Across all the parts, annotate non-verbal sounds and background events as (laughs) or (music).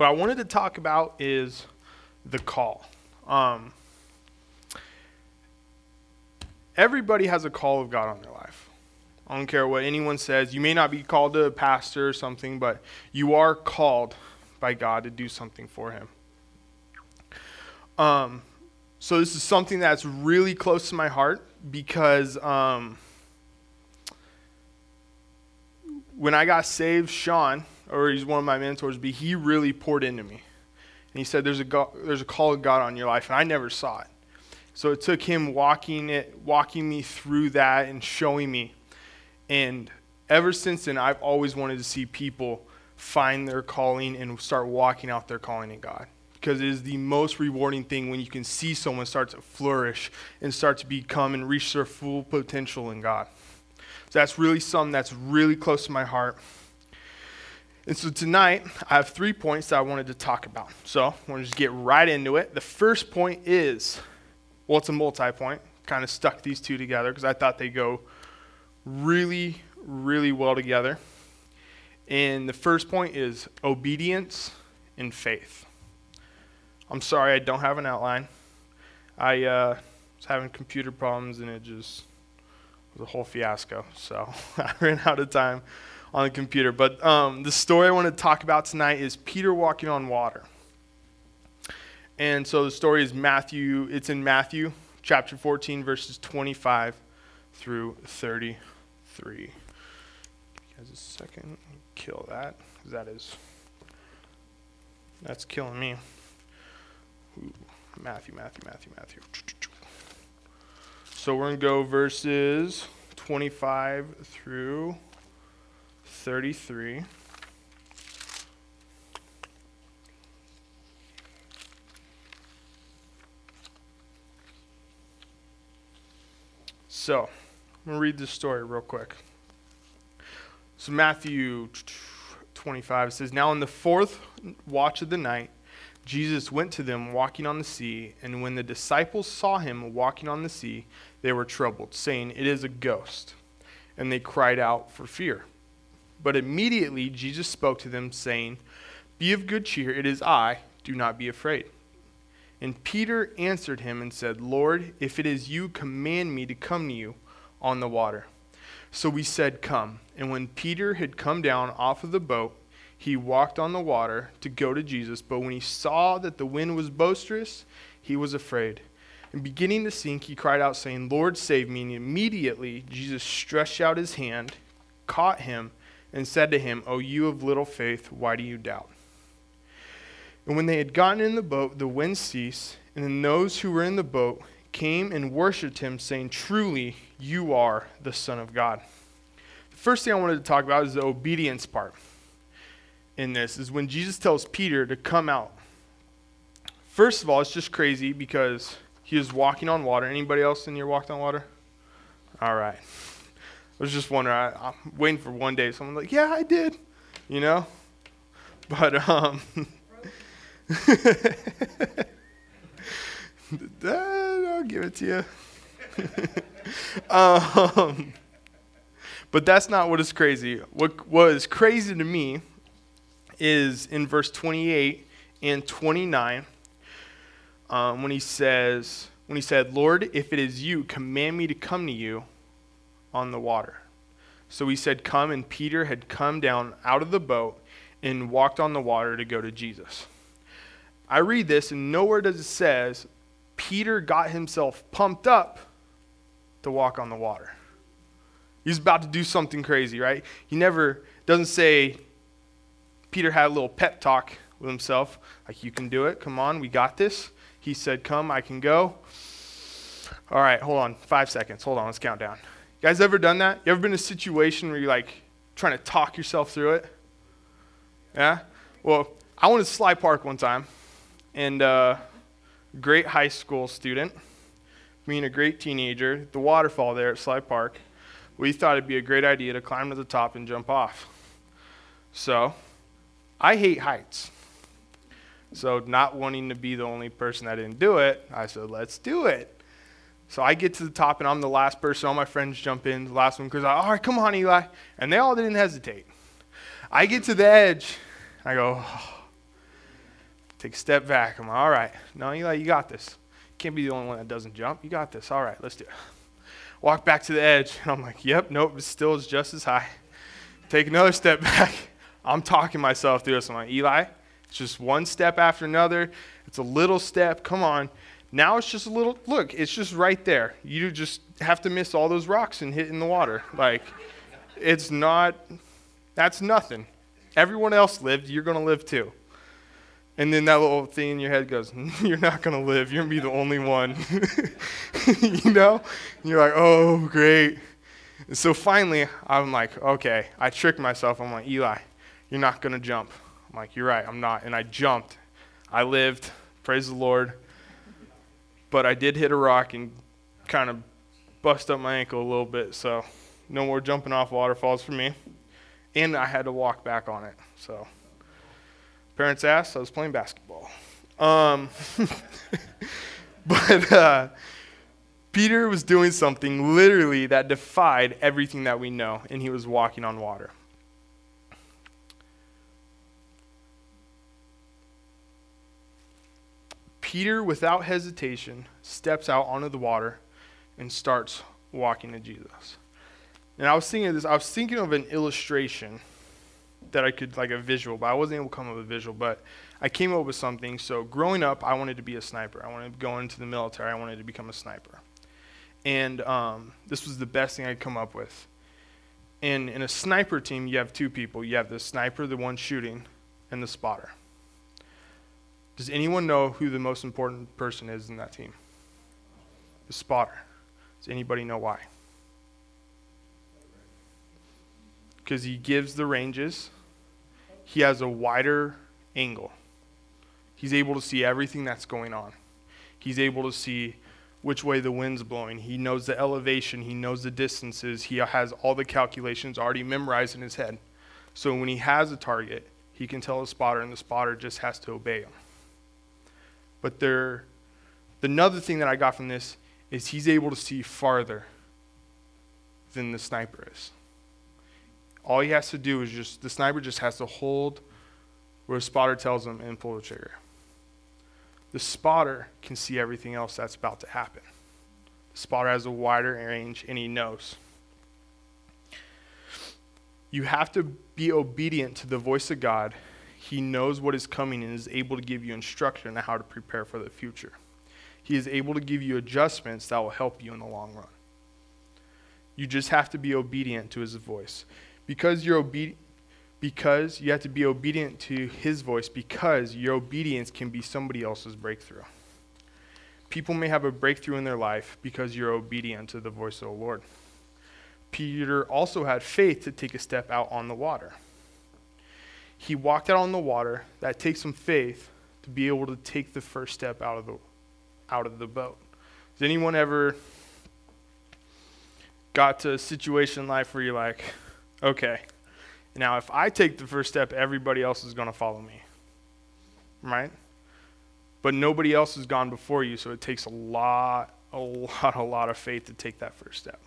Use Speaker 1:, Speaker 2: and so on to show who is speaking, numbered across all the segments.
Speaker 1: what I wanted to talk about is the call. Um, everybody has a call of God on their life. I don't care what anyone says. You may not be called to a pastor or something, but you are called by God to do something for Him. Um, so this is something that's really close to my heart because um, when I got saved, Sean, or he's one of my mentors, but he really poured into me. And he said, there's a, go- there's a call of God on your life, and I never saw it. So it took him walking it, walking me through that and showing me. And ever since then, I've always wanted to see people find their calling and start walking out their calling in God. Because it is the most rewarding thing when you can see someone start to flourish and start to become and reach their full potential in God. So that's really something that's really close to my heart. And so tonight, I have three points that I wanted to talk about. So I want to just get right into it. The first point is well, it's a multi point. Kind of stuck these two together because I thought they go really, really well together. And the first point is obedience and faith. I'm sorry, I don't have an outline. I uh, was having computer problems and it just was a whole fiasco. So (laughs) I ran out of time on the computer. But um, the story I want to talk about tonight is Peter walking on water. And so the story is Matthew, it's in Matthew chapter 14, verses 25 through 33. Give you guys a second. Kill that. Because that is, that's killing me. Ooh, Matthew, Matthew, Matthew, Matthew. So we're going to go verses 25 through 33. So, I'm going to read this story real quick. So, Matthew 25 says, Now in the fourth watch of the night, Jesus went to them walking on the sea, and when the disciples saw him walking on the sea, they were troubled, saying, It is a ghost. And they cried out for fear. But immediately Jesus spoke to them, saying, Be of good cheer, it is I, do not be afraid. And Peter answered him and said, Lord, if it is you, command me to come to you on the water. So we said, Come. And when Peter had come down off of the boat, he walked on the water to go to Jesus. But when he saw that the wind was boisterous, he was afraid. And beginning to sink, he cried out, saying, Lord, save me. And immediately Jesus stretched out his hand, caught him, and said to him, O you of little faith, why do you doubt? And when they had gotten in the boat, the wind ceased, and then those who were in the boat came and worshipped him, saying, Truly, you are the Son of God. The first thing I wanted to talk about is the obedience part in this, is when Jesus tells Peter to come out. First of all, it's just crazy because he was walking on water. Anybody else in here walked on water? All right. I was just wondering. I, am waiting for one day someone like, yeah, I did, you know. But um, (laughs) I'll give it to you. (laughs) um, but that's not what is crazy. What, is crazy to me is in verse 28 and 29 um, when he says, when he said, Lord, if it is you, command me to come to you on the water. So he said, Come, and Peter had come down out of the boat and walked on the water to go to Jesus. I read this, and nowhere does it says Peter got himself pumped up to walk on the water. He's about to do something crazy, right? He never doesn't say Peter had a little pep talk with himself, like you can do it. Come on, we got this. He said, "Come, I can go." All right, hold on, five seconds. Hold on, let's count down. You guys ever done that? You ever been in a situation where you're like trying to talk yourself through it? Yeah. Well, I went to Sly Park one time and uh, great high school student, being a great teenager, the waterfall there at Sly Park, we thought it'd be a great idea to climb to the top and jump off. So, I hate heights. So, not wanting to be the only person that didn't do it, I said, let's do it. So I get to the top and I'm the last person. All my friends jump in. The last one goes, all right, come on, Eli. And they all didn't hesitate. I get to the edge. I go, oh, Take a step back. I'm like, all right. No, Eli, you got this. Can't be the only one that doesn't jump. You got this. All right, let's do it. Walk back to the edge. And (laughs) I'm like, yep, nope, it still is just as high. Take another step (laughs) back. I'm talking myself through this. I'm like, Eli, it's just one step after another. It's a little step. Come on. Now it's just a little, look, it's just right there. You just have to miss all those rocks and hit in the water. Like, it's not, that's nothing. Everyone else lived, you're going to live too. And then that little thing in your head goes, (laughs) You're not going to live. You're going to be the only one. (laughs) you know? And you're like, Oh, great. And so finally, I'm like, Okay. I tricked myself. I'm like, Eli, you're not going to jump. I'm like, You're right. I'm not. And I jumped. I lived. Praise the Lord. But I did hit a rock and kind of bust up my ankle a little bit. So no more jumping off waterfalls for me. And I had to walk back on it. So. Parents asked, I was playing basketball. Um, (laughs) but uh, Peter was doing something literally that defied everything that we know, and he was walking on water. Peter, without hesitation, steps out onto the water and starts walking to Jesus. And I was thinking of this, I was thinking of an illustration that I could like a visual, but I wasn't able to come up with a visual. But I came up with something. So growing up, I wanted to be a sniper. I wanted to go into the military. I wanted to become a sniper, and um, this was the best thing I'd come up with. And in a sniper team, you have two people. You have the sniper, the one shooting, and the spotter. Does anyone know who the most important person is in that team? The spotter. Does anybody know why? Because he gives the ranges he has a wider angle. He's able to see everything that's going on. He's able to see which way the wind's blowing. He knows the elevation, he knows the distances. He has all the calculations already memorized in his head. So when he has a target, he can tell the spotter, and the spotter just has to obey him. But there, the another thing that I got from this is he's able to see farther than the sniper is. All he has to do is just, the sniper just has to hold where a spotter tells him and pull the trigger. The spotter can see everything else that's about to happen. The spotter has a wider range and he knows. You have to be obedient to the voice of God. He knows what is coming and is able to give you instruction on how to prepare for the future. He is able to give you adjustments that will help you in the long run. You just have to be obedient to his voice because you're obedient because you have to be obedient to his voice because your obedience can be somebody else's breakthrough. People may have a breakthrough in their life because you're obedient to the voice of the Lord. Peter also had faith to take a step out on the water. He walked out on the water. That takes some faith to be able to take the first step out of the out of the boat. Has anyone ever got to a situation in life where you're like, Okay. Now, if I take the first step, everybody else is going to follow me. Right? But nobody else has gone before you, so it takes a lot, a lot, a lot of faith to take that first step.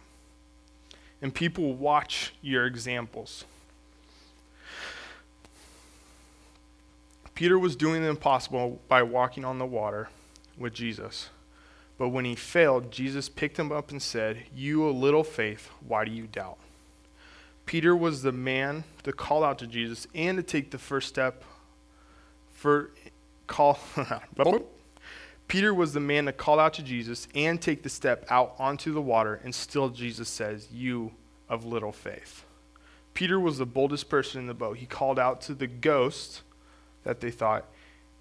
Speaker 1: And people watch your examples. Peter was doing the impossible by walking on the water with Jesus. But when he failed, Jesus picked him up and said, You, a little faith, why do you doubt? Peter was the man to call out to Jesus and to take the first step for call (laughs) Peter was the man to call out to Jesus and take the step out onto the water and still Jesus says, "You of little faith." Peter was the boldest person in the boat. He called out to the ghost that they thought,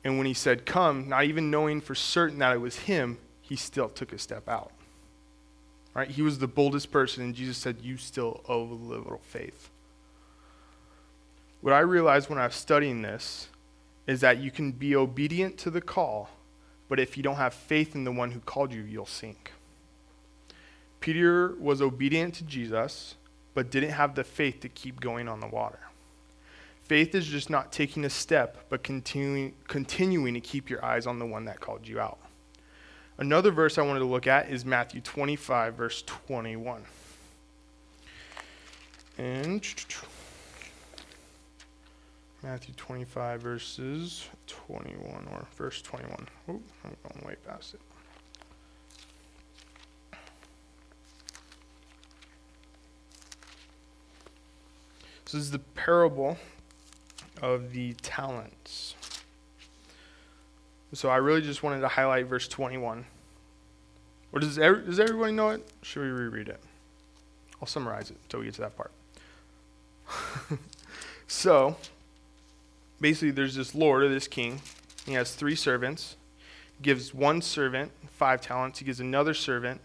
Speaker 1: and when he said, "Come," not even knowing for certain that it was him, he still took a step out. Right? He was the boldest person, and Jesus said, You still owe a little faith. What I realized when I was studying this is that you can be obedient to the call, but if you don't have faith in the one who called you, you'll sink. Peter was obedient to Jesus, but didn't have the faith to keep going on the water. Faith is just not taking a step, but continuing, continuing to keep your eyes on the one that called you out. Another verse I wanted to look at is Matthew 25, verse 21. And Matthew 25, verses 21, or verse 21. Oh, I'm going way past it. So this is the parable of the talents. So I really just wanted to highlight verse 21. Or does, every, does everybody know it? Should we reread it? I'll summarize it until we get to that part. (laughs) so, basically, there's this lord or this king. He has three servants. He gives one servant five talents. He gives another servant,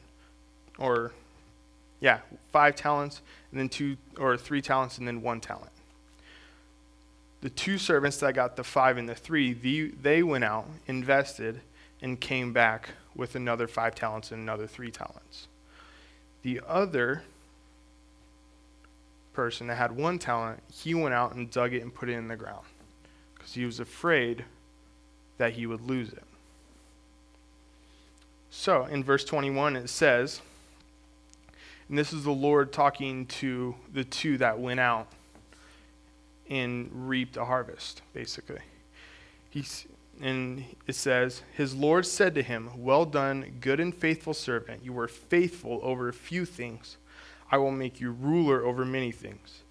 Speaker 1: or, yeah, five talents, and then two, or three talents, and then one talent the two servants that got the five and the three, the, they went out, invested, and came back with another five talents and another three talents. The other person that had one talent, he went out and dug it and put it in the ground because he was afraid that he would lose it. So in verse 21, it says, and this is the Lord talking to the two that went out and reaped a harvest, basically. He's, and it says, His Lord said to him, Well done, good and faithful servant. You were faithful over a few things. I will make you ruler over many things.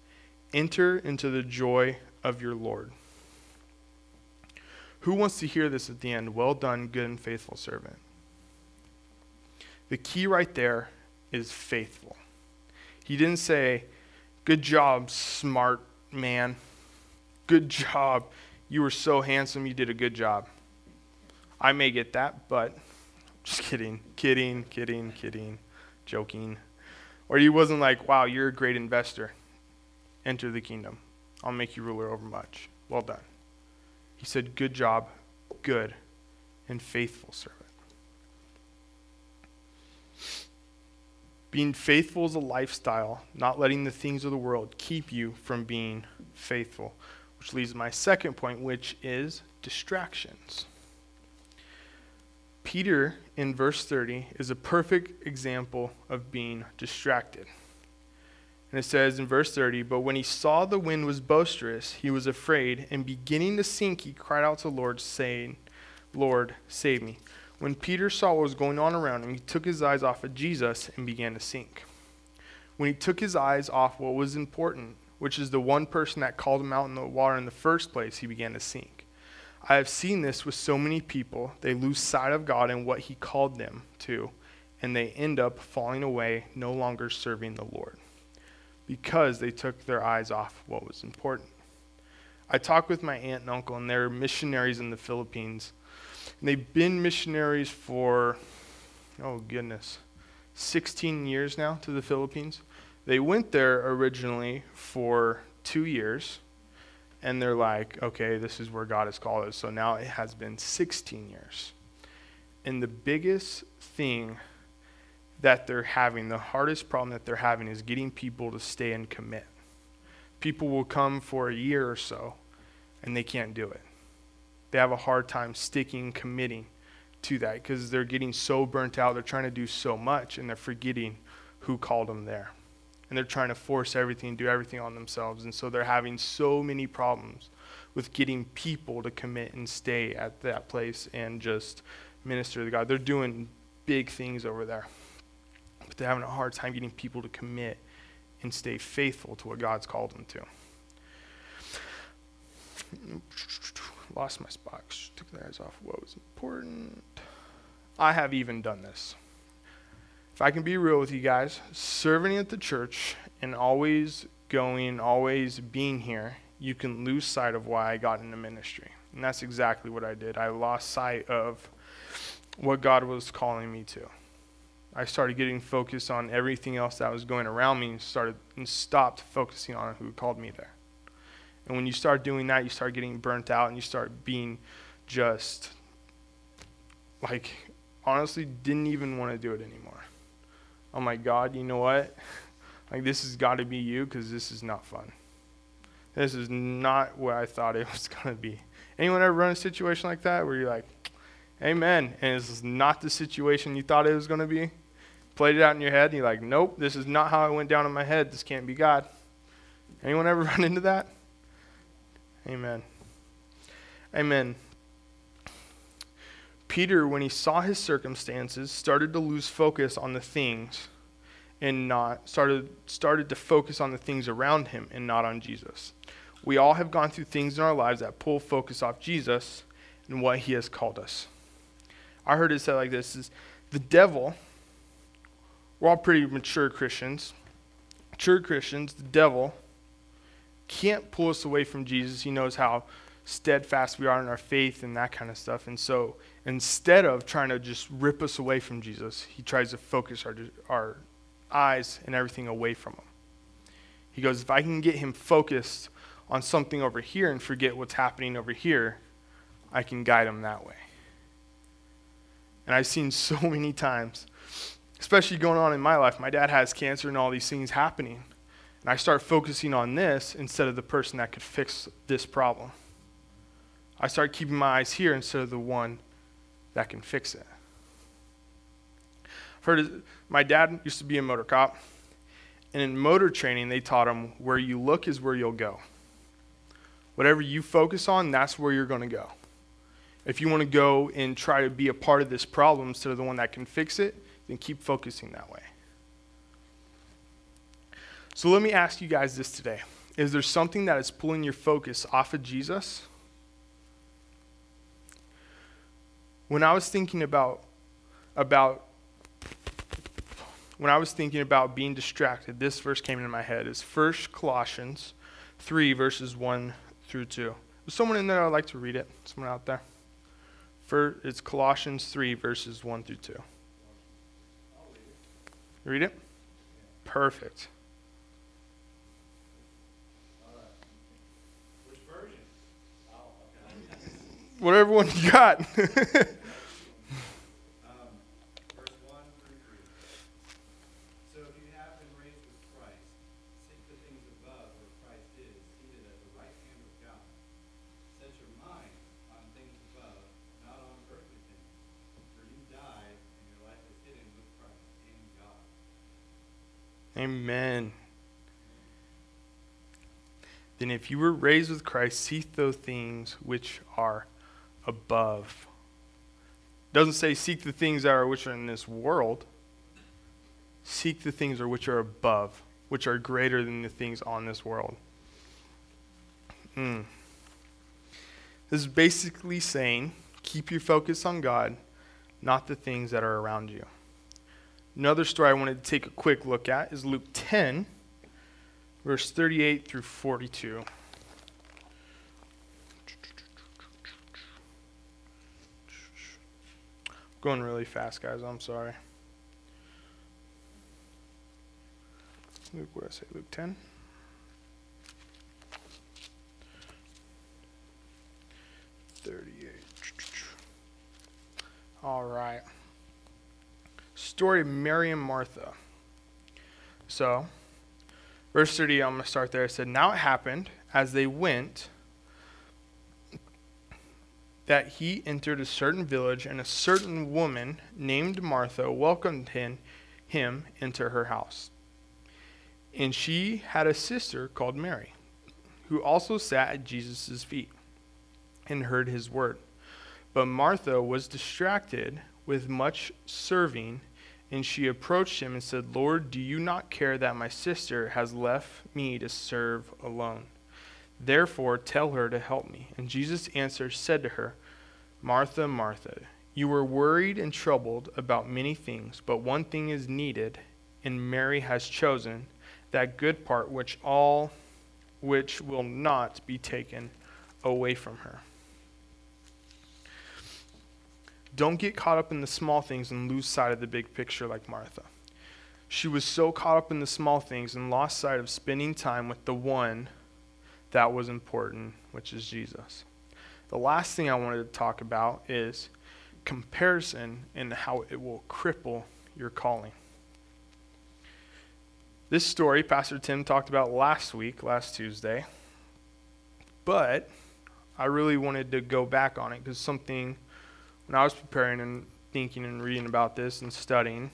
Speaker 1: Enter into the joy of your Lord. Who wants to hear this at the end? Well done, good and faithful servant. The key right there is faithful. He didn't say, Good job, smart man. Good job. You were so handsome. You did a good job. I may get that, but (laughs) just kidding, kidding, kidding, kidding, joking. Or he wasn't like, wow, you're a great investor. Enter the kingdom. I'll make you ruler over much. Well done. He said, good job, good and faithful servant. Being faithful is a lifestyle, not letting the things of the world keep you from being faithful. Which leads to my second point, which is distractions. Peter, in verse 30, is a perfect example of being distracted. And it says in verse 30, But when he saw the wind was boisterous, he was afraid, and beginning to sink, he cried out to the Lord, saying, Lord, save me. When Peter saw what was going on around him, he took his eyes off of Jesus and began to sink. When he took his eyes off what was important, which is the one person that called him out in the water in the first place, he began to sink. I have seen this with so many people. They lose sight of God and what he called them to, and they end up falling away, no longer serving the Lord, because they took their eyes off what was important. I talked with my aunt and uncle, and they're missionaries in the Philippines. And they've been missionaries for, oh goodness, 16 years now to the Philippines. They went there originally for two years, and they're like, okay, this is where God has called us. So now it has been 16 years. And the biggest thing that they're having, the hardest problem that they're having, is getting people to stay and commit. People will come for a year or so, and they can't do it. They have a hard time sticking, committing to that because they're getting so burnt out. They're trying to do so much, and they're forgetting who called them there and they're trying to force everything, and do everything on themselves. And so they're having so many problems with getting people to commit and stay at that place and just minister to God. They're doing big things over there, but they're having a hard time getting people to commit and stay faithful to what God's called them to. Lost my spot. Took the eyes off what was important. I have even done this if I can be real with you guys, serving at the church and always going, always being here, you can lose sight of why I got into ministry. And that's exactly what I did. I lost sight of what God was calling me to. I started getting focused on everything else that was going around me and started and stopped focusing on who called me there. And when you start doing that, you start getting burnt out and you start being just like honestly didn't even want to do it anymore. Oh I'm like, God, you know what? (laughs) Like, this has got to be you because this is not fun. This is not what I thought it (laughs) was going to be. Anyone ever run a situation like that where you're like, Amen, and this is not the situation you thought it was going to be? Played it out in your head, and you're like, Nope, this is not how it went down in my head. This can't be God. Anyone ever (laughs) run into that? Amen. Amen. Peter, when he saw his circumstances, started to lose focus on the things and not started started to focus on the things around him and not on Jesus. We all have gone through things in our lives that pull focus off Jesus and what he has called us. I heard it said like this is the devil we're all pretty mature Christians. Mature Christians, the devil can't pull us away from Jesus. He knows how steadfast we are in our faith and that kind of stuff. And so instead of trying to just rip us away from Jesus, he tries to focus our, our eyes and everything away from him. He goes, if I can get him focused on something over here and forget what's happening over here, I can guide him that way. And I've seen so (laughs) many times, especially going on in my life, my dad has cancer and all these things happening. And I start focusing on this instead of the person that could fix this problem. I start keeping my eyes here instead of the one that can fix it. I've heard my dad used to be a motor cop, and in motor training, they taught him where you look is where you'll go. Whatever you focus on, that's where you're going to go. If you want to go and try to be a part of this problem instead of the one that can fix it, then keep focusing that way. So let me ask you guys this today. Is there something that is pulling your focus off of Jesus? When I was thinking about about when I was thinking about being distracted, this verse came into my head. It's 1 Colossians 3, verses 1 through 2. Is someone in there I'd like to read it? Someone out there? For, it's Colossians 3, verses 1 through 2. Read it? Perfect. Whatever one you got. (laughs) Amen. Then if you were raised with Christ, seek those things which are above. Doesn't say seek the things that are which are in this world. Seek the things are which are above, which are greater than the things on this world. Mm. This is basically saying keep your focus on God, not the things that are around you. Another story I wanted to take a quick look at is Luke 10, verse 38 through 42. Going really fast, guys. I'm sorry. Luke, what did I say? Luke 10? Thirty-eight. All right story of Mary and Martha. So, verse 30, I'm going to start there. It said, Now it happened as they went that he entered a certain village, and a certain woman named Martha welcomed him, him into her house. And she had a sister called Mary, who also sat at Jesus' feet and heard his word. But Martha was distracted with much serving and she approached him and said, Lord, do you not care that my sister has left me to serve alone? Therefore, tell her to help me. And Jesus answered, said to her, Martha, Martha, you were worried and troubled about many things, but one thing is needed, and Mary has chosen that good part which all which will not be taken away from her. Don't get caught up in the small things and lose sight of the big picture like Martha. She was so caught up in the small things and lost sight of spending time with the one that was important, which is Jesus. The last thing I wanted to talk about is comparison and how it will cripple your calling. This story, Pastor Tim talked about last week, last Tuesday, but I really wanted to go back on it because something when I was preparing and thinking and reading about this and studying,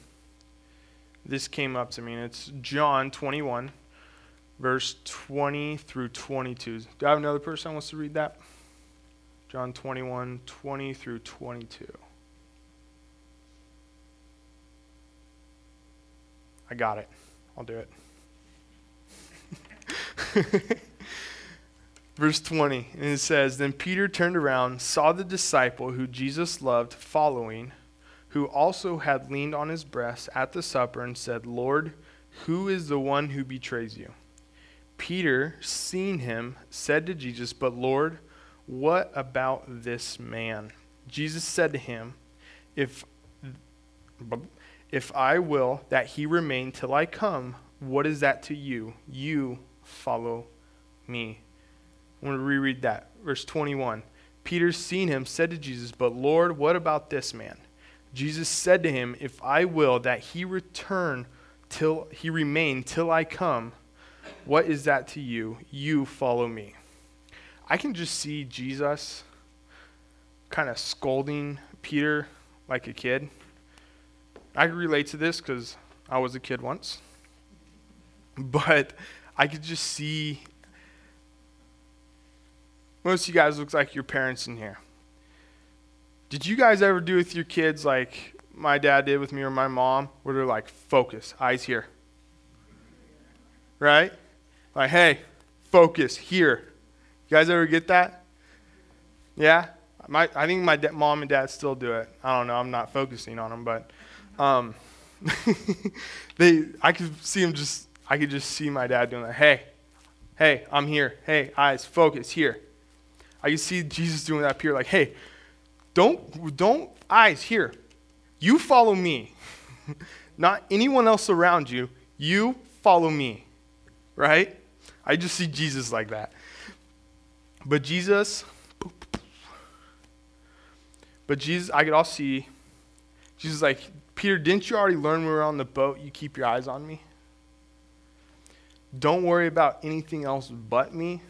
Speaker 1: this came up to me. And it's John 21, verse 20 through 22. Do I have another person who wants to read that? John 21, 20 through 22. I got it. I'll do it. (laughs) Verse 20, and it says Then Peter turned around, saw the disciple who Jesus loved following, who also had leaned on his breast at the supper, and said, Lord, who is the one who betrays you? Peter, seeing him, said to Jesus, But Lord, what about this man? Jesus said to him, If, if I will that he remain till I come, what is that to you? You follow me. I want to reread that. Verse 21. Peter, seeing him, said to Jesus, But Lord, what about this man? Jesus said to him, If I will that he return till he remain till I come, what is that to you? You follow me. I can just see Jesus kind of scolding Peter like a kid. I can relate to this because I was a kid once. But I could just see most of you guys look like your parents in here. Did you guys ever do with your kids like my dad did with me or my mom, where they're like, focus, eyes here? Right? Like, hey, focus here. You guys ever get that? Yeah? My, I think my da- mom and dad still do it. I don't know. I'm not focusing on them, but um, (laughs) they, I could see them just, I could just see my dad doing that. Hey, hey, I'm here. Hey, eyes, focus here. I can see Jesus doing that up here, like, hey, don't, don't, eyes, here. You follow me. (laughs) Not anyone else around you. You follow me. Right? I just see Jesus like that. But Jesus, but Jesus, I could also see Jesus like, Peter, didn't you already learn we were on the boat you keep your eyes on me? Don't worry about anything else but me.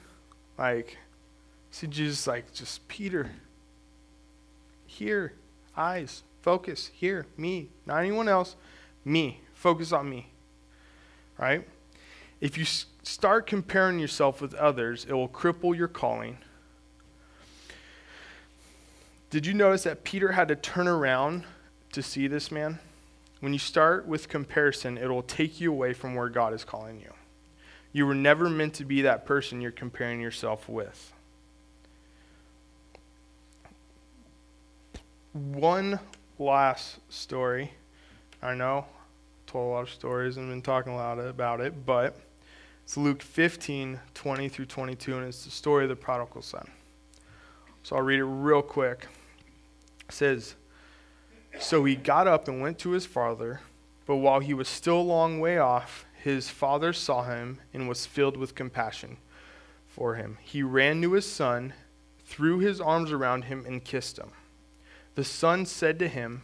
Speaker 1: Like, See, Jesus, like, just Peter, here, eyes, focus, here, me, not anyone else, me, focus on me. Right? If you start comparing yourself with others, it will cripple your calling. Did you notice that Peter had to turn around to see this man? When you start with comparison, it will take you away from where God is calling you. You were never meant to be that person you're comparing yourself with. one last story. I know, I told a lot of stories and been talking a lot about it, but it's Luke 15, 20 through 22, and it's the story of the prodigal son. So I'll read it real quick. It says, So he got up and went to his father, but while he was still a long way off, his father saw him and was filled with compassion for him. He ran to his son, threw his arms around him, and kissed him. The son said to him,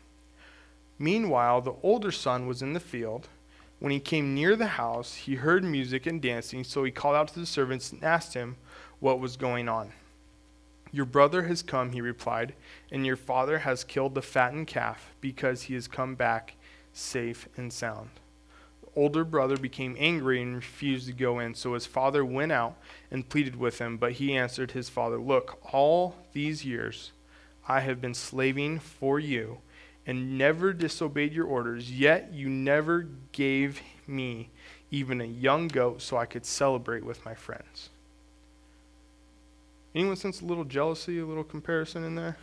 Speaker 1: Meanwhile, the older son was in the field. When he came near the house, he heard music and dancing, so he called out to the servants and asked him what was going on. Your brother has come, he replied, and your father has killed the fattened calf because he has come back safe and sound. The older brother became angry and refused to go in, so his father went out and pleaded with him, but he answered his father, Look, all these years I have been slaving for you and never disobeyed your orders, yet you never gave me even a young goat so I could celebrate with my friends. Anyone sense a little jealousy, a little comparison in there?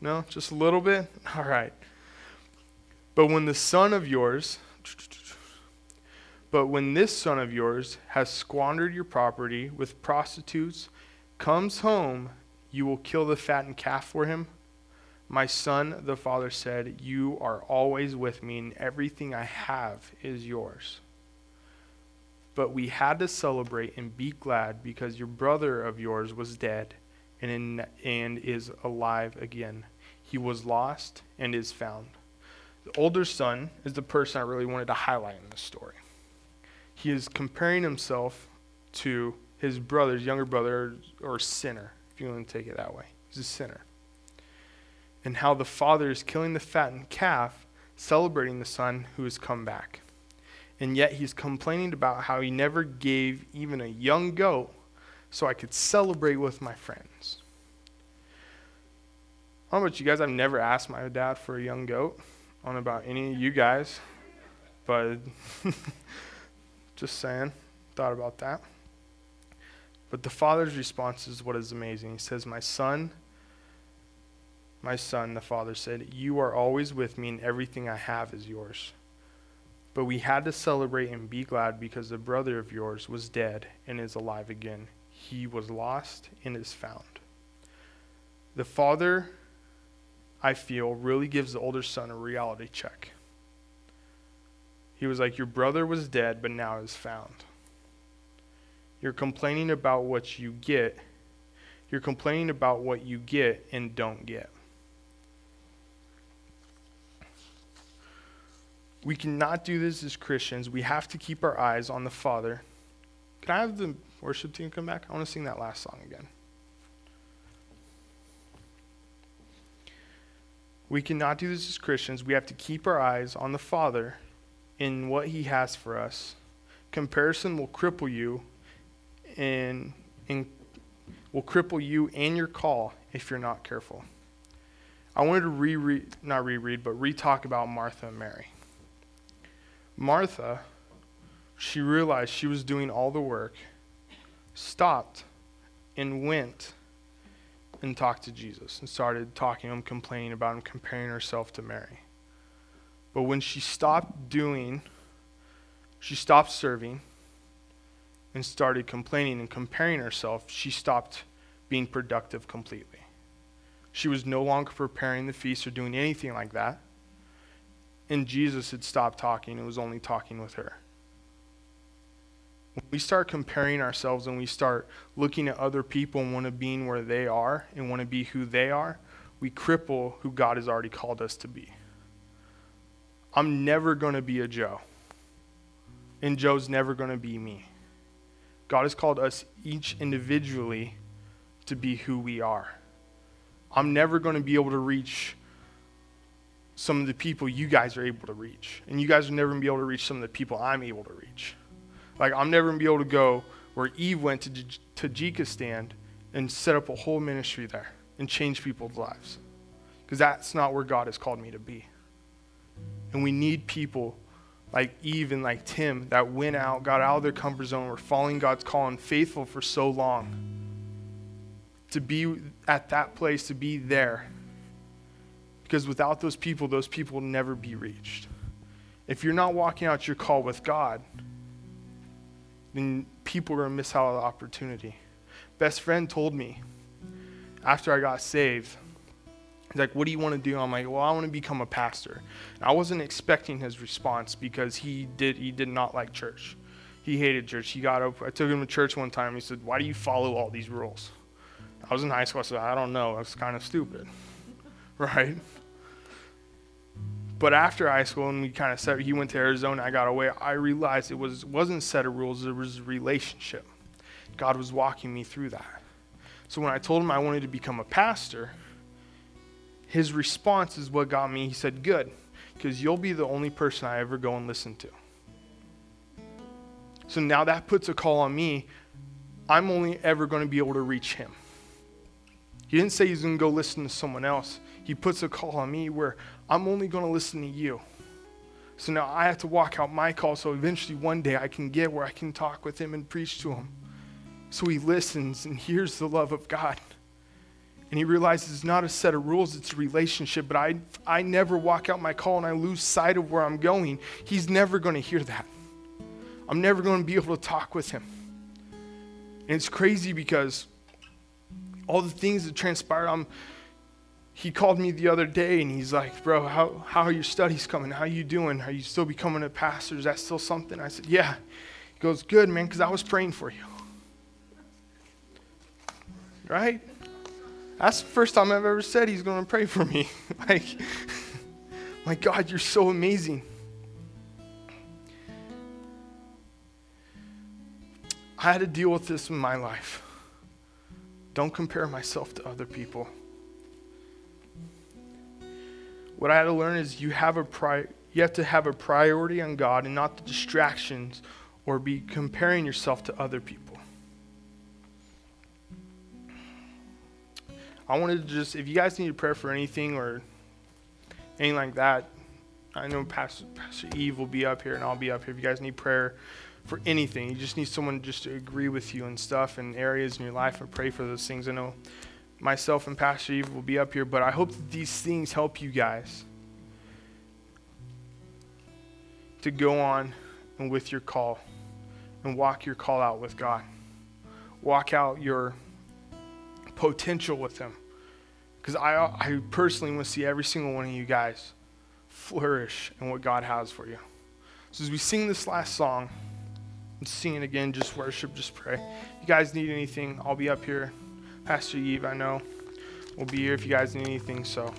Speaker 1: No? Just a little bit? (laughs) All right. But when the son of yours, but when this son of yours has squandered your property with prostitutes, comes home, you will kill the fattened calf for him? My son, the father said, You are always with me, and everything I have is yours. but we had to celebrate and be glad because your brother of yours was dead and, in, and is alive again. He was lost and is found. The older son is the person I really wanted to highlight in this story. He is comparing himself to his brother, his younger brother, or sinner, if you want to take it that way. He's a sinner. And how the father is killing the fattened calf, celebrating the son who has come back. And yet he's complaining about how he never gave even a young goat so I could celebrate with my friends. I don't know about you guys, I've never asked my dad for a young goat. I don't know about any of you guys, but (laughs) just saying, thought about that. But the father's response is what is amazing. He says, My son, my son, the father said, You are always with me, and everything I have is yours. But we had to celebrate and be glad because the brother of yours was dead and is alive again. He was lost and is found. The father, I feel, really gives the older son a reality check. He was like, Your brother was dead, but now is found. You're complaining about what you get. You're complaining about what you get and don't get. We cannot do this as Christians. We have to keep our eyes on the Father. Can I have the worship team come back? I want to sing that last song again. We cannot do this as Christians. We have to keep our eyes on the Father in what He has for us. Comparison will cripple you and, and will cripple you and your call if you're not careful. I wanted to reread, not reread, but re-talk about Martha and Mary. Martha, she realized she was doing all the work, stopped, and went and talked to Jesus and started talking to him, complaining about him, comparing herself to Mary. But when she stopped doing, she stopped serving, and started complaining and comparing herself, she stopped being productive completely. She was no longer preparing the feast or doing anything like that. And Jesus had stopped talking and was only talking with her. When we start comparing ourselves and we start looking at other people and want to be where they are and want to be who they are, we cripple who God has already called us to be. I'm never going to be a Joe, and Joe's never going to be me. God has called us each individually to be who we are. I'm never going to be able to reach some of the people you guys are able to reach. And you guys are never going to be able to reach some of the people I'm able to reach. Like, I'm never going to be able to go where Eve went to Tajikistan and set up a whole ministry there and change people's lives. Because that's not where God has called me to be. And we need people like Eve and like Tim that went out, got out of their comfort zone, were following God's call and faithful for so long. To be at that place, to be there. Because without those people, those people will never be reached. If you're not walking out your call with God, then people are going to miss out on the opportunity. Best friend told me after I got saved, He's like, What do you want to do? I'm like, Well, I want to become a pastor. And I wasn't expecting his response because he did he did not like church. He hated church. He got up. I took him to church one time. He said, Why do you follow all these rules? I was in high school. I said, I don't know. That's kind of stupid. (laughs) right? But after high school, and we kind of said he went to Arizona, I got away. I realized it was wasn't set of rules; it was a relationship. God was walking me through that. So when I told him I wanted to become a pastor, his response is what got me. He said, Good, because you'll be the only person I ever go and listen to. So now that puts a call on me. I'm only ever going to be able to reach him. He didn't say he's going to go listen to someone else. He puts a call on me where I'm only going to listen to you. So now I have to walk out my call so eventually one day I can get where I can talk with him and preach to him. So he listens and hears the love of God. And he realizes it's not a set of rules, it's a relationship. But I, I never walk out my call and I lose sight of where I'm going. He's never going to hear that. I'm never going to be able to talk with him. And it's crazy because all the things that transpired, I'm, he called me the other day and he's like, Bro, how, how are your studies coming? How you doing? Are you still becoming a pastor? Is that still something? I said, Yeah. He goes, Good, man, because I was praying for you. Right? That's the first time I've ever said he's going to pray for me. (laughs) like, my God, you're so amazing. I had to deal with this in my life. Don't compare myself to other people. What I had to learn is you have a pri- you have to have a priority on God and not the distractions or be comparing yourself to other people. I wanted to just, if you guys need a prayer for anything or anything like that, I know Pastor, Pastor Eve will be up here and I'll be up here. If you guys need prayer for anything, you just need someone just to agree with you and stuff and areas in your life and pray for those things. I know myself and Pastor Eve will be up here, but I hope that these things help you guys to go on and with your call and walk your call out with God. Walk out your potential with Him. Because I, I personally want to see every single one of you guys flourish in what God has for you. So as we sing this last song, and sing it again, just worship, just pray. If you guys need anything, I'll be up here. Pastor Eve, I know, will be here if you guys need anything. So